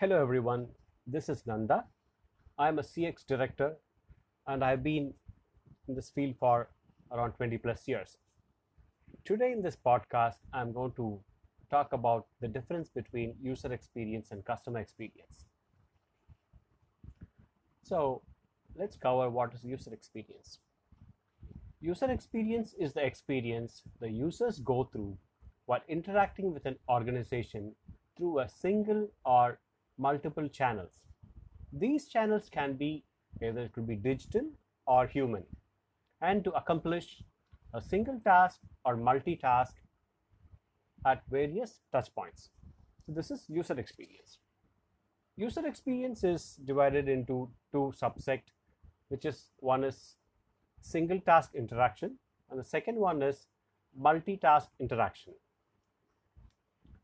Hello everyone, this is Nanda. I'm a CX director and I've been in this field for around 20 plus years. Today in this podcast, I'm going to talk about the difference between user experience and customer experience. So let's cover what is user experience. User experience is the experience the users go through while interacting with an organization through a single or multiple channels. These channels can be either it could be digital or human and to accomplish a single task or multitask at various touch points. So this is user experience. User experience is divided into two subsect which is one is single task interaction and the second one is multitask interaction.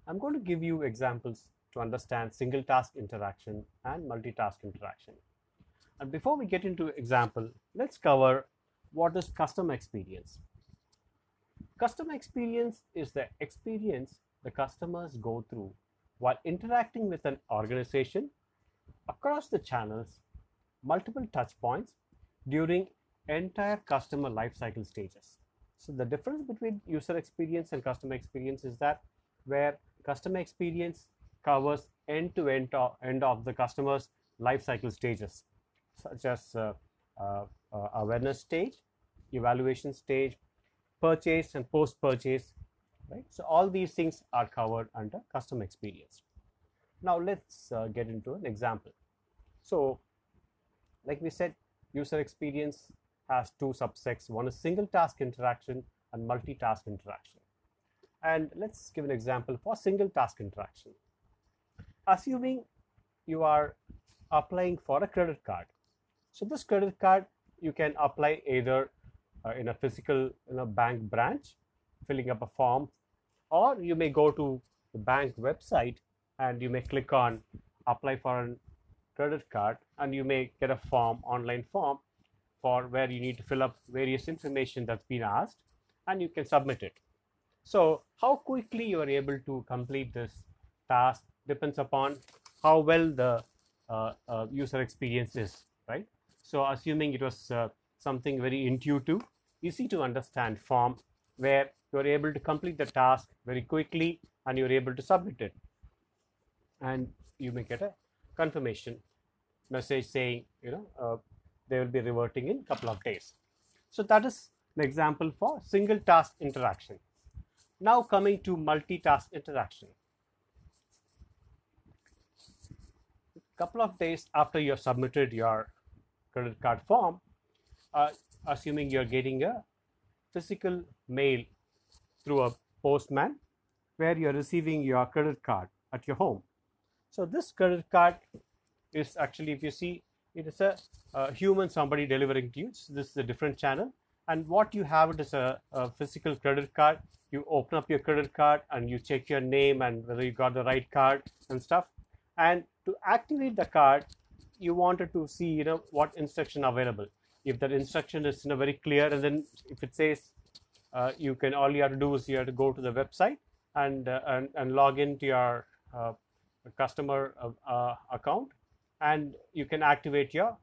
I'm going to give you examples to understand single task interaction and multitask interaction. And before we get into example, let's cover what is customer experience. Customer experience is the experience the customers go through while interacting with an organization across the channels, multiple touch points during entire customer lifecycle stages. So the difference between user experience and customer experience is that where customer experience covers end to end of, end of the customer's life cycle stages, such as uh, uh, uh, awareness stage, evaluation stage, purchase and post purchase, right? So all these things are covered under customer experience. Now let's uh, get into an example. So like we said, user experience has two subsets. One is single task interaction and multitask interaction. And let's give an example for single task interaction. Assuming you are applying for a credit card. So this credit card you can apply either uh, in a physical in a bank branch, filling up a form, or you may go to the bank website and you may click on apply for a credit card and you may get a form, online form for where you need to fill up various information that's been asked and you can submit it. So how quickly you are able to complete this task depends upon how well the uh, uh, user experience is, right? So assuming it was uh, something very intuitive, easy to understand form where you're able to complete the task very quickly and you're able to submit it. And you may get a confirmation message saying, you know, uh, they will be reverting in couple of days. So that is an example for single task interaction. Now coming to multitask interaction. Couple of days after you have submitted your credit card form, uh, assuming you're getting a physical mail through a postman where you're receiving your credit card at your home. So this credit card is actually, if you see, it is a, a human somebody delivering to you. So this is a different channel. And what you have it is a, a physical credit card. You open up your credit card and you check your name and whether you got the right card and stuff. And to activate the card, you wanted to see, you know, what instruction available. If that instruction is you know, very clear, and then if it says uh, you can all you have to do is you have to go to the website and uh, and, and log into your uh, customer uh, uh, account and you can activate your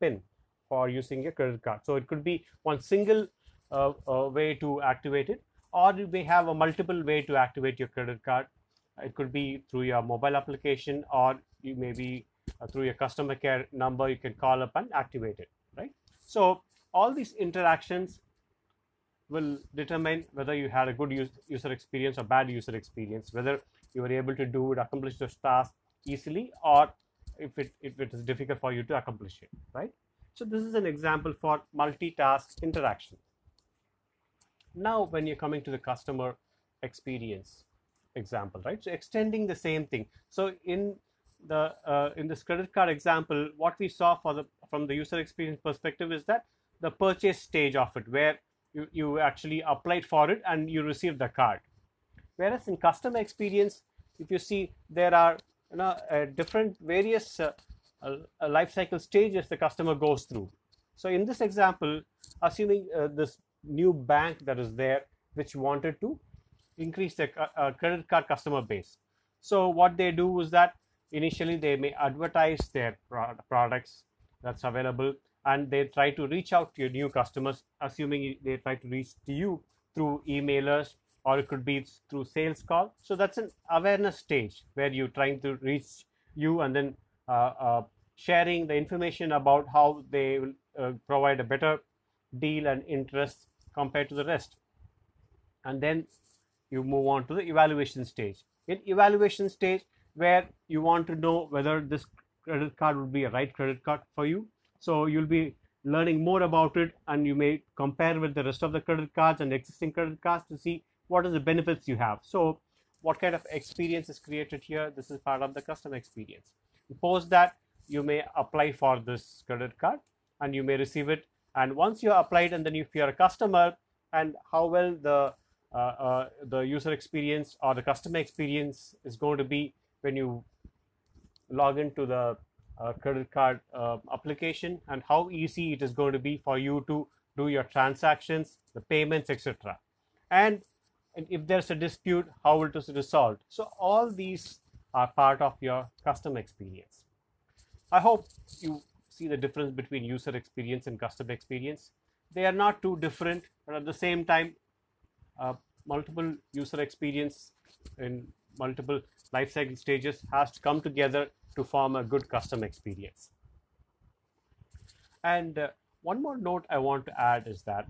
pin for using your credit card. So it could be one single uh, way to activate it, or you may have a multiple way to activate your credit card. It could be through your mobile application, or you may be uh, through your customer care number. You can call up and activate it, right? So all these interactions will determine whether you had a good user experience or bad user experience, whether you were able to do it, accomplish this task easily, or if it, if it is difficult for you to accomplish it, right? So this is an example for multitask interaction. Now, when you're coming to the customer experience example, right? So extending the same thing. So in the uh, in this credit card example, what we saw for the from the user experience perspective is that the purchase stage of it, where you, you actually applied for it and you received the card. Whereas in customer experience, if you see there are you know uh, different various uh, uh, life cycle stages the customer goes through so in this example assuming uh, this new bank that is there which wanted to increase their uh, credit card customer base. So what they do is that initially they may advertise their pro- products that's available and they try to reach out to your new customers assuming they try to reach to you through emailers or it could be through sales call. So that's an awareness stage where you're trying to reach you and then uh, uh, sharing the information about how they will uh, provide a better deal and interest compared to the rest. And then you move on to the evaluation stage. In evaluation stage where you want to know whether this credit card would be a right credit card for you. So you'll be learning more about it and you may compare with the rest of the credit cards and existing credit cards to see what are the benefits you have. So what kind of experience is created here? This is part of the customer experience. Post that you may apply for this credit card and you may receive it. And once you applied and then if you're a customer and how well the the user experience or the customer experience is going to be when you log into the uh, credit card uh, application and how easy it is going to be for you to do your transactions the payments etc and, and if there's a dispute how it is resolved. So all these are part of your customer experience. I hope you see the difference between user experience and customer experience. They are not too different but at the same time uh, multiple user experience in multiple life cycle stages has to come together to form a good customer experience. And uh, one more note I want to add is that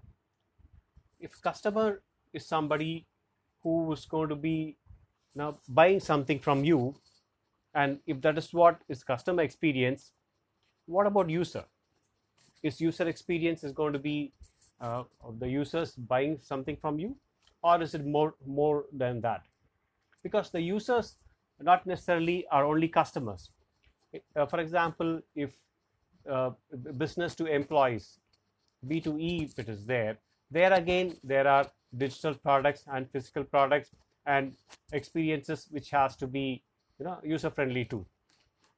if customer is somebody who is going to be now buying something from you, and if that is what is customer experience, what about user? Is user experience is going to be uh, the users buying something from you, or is it more more than that? Because the users not necessarily are only customers. Uh, for example, if uh, business to employees, B2E, if it is there, there again there are digital products and physical products and experiences which has to be you know user friendly too.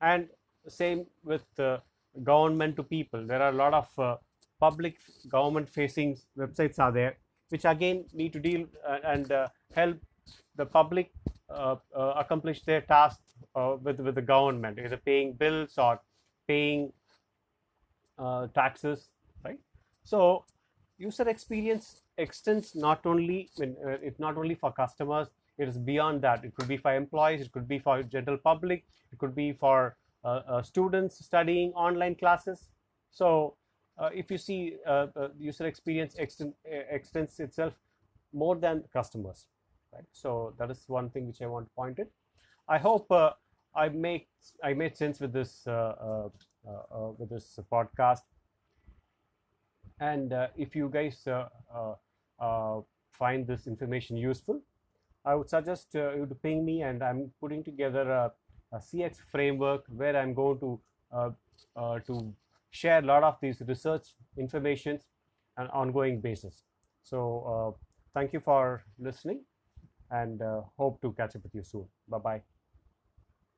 And same with uh, government to people. There are a lot of uh, public government facing websites are there which again need to deal uh, and uh, help the public uh, accomplish their task with with the government, either paying bills or paying taxes, right? So user experience extends not only it's not only for customers it is beyond that. It could be for employees it could be for general public it could be for uh, uh, students studying online classes. So Uh, if you see uh, uh, user experience extend, extends itself more than customers right? So that is one thing which i want to point it. I hope uh, i make i made sense with this uh, uh, uh, uh with this podcast. And if you guys find this information useful i would suggest you to ping me and i'm putting together a, a cx framework where i'm going to to share a lot of these research informations on ongoing basis so thank you for listening and uh, hope to catch up with you soon. Bye bye.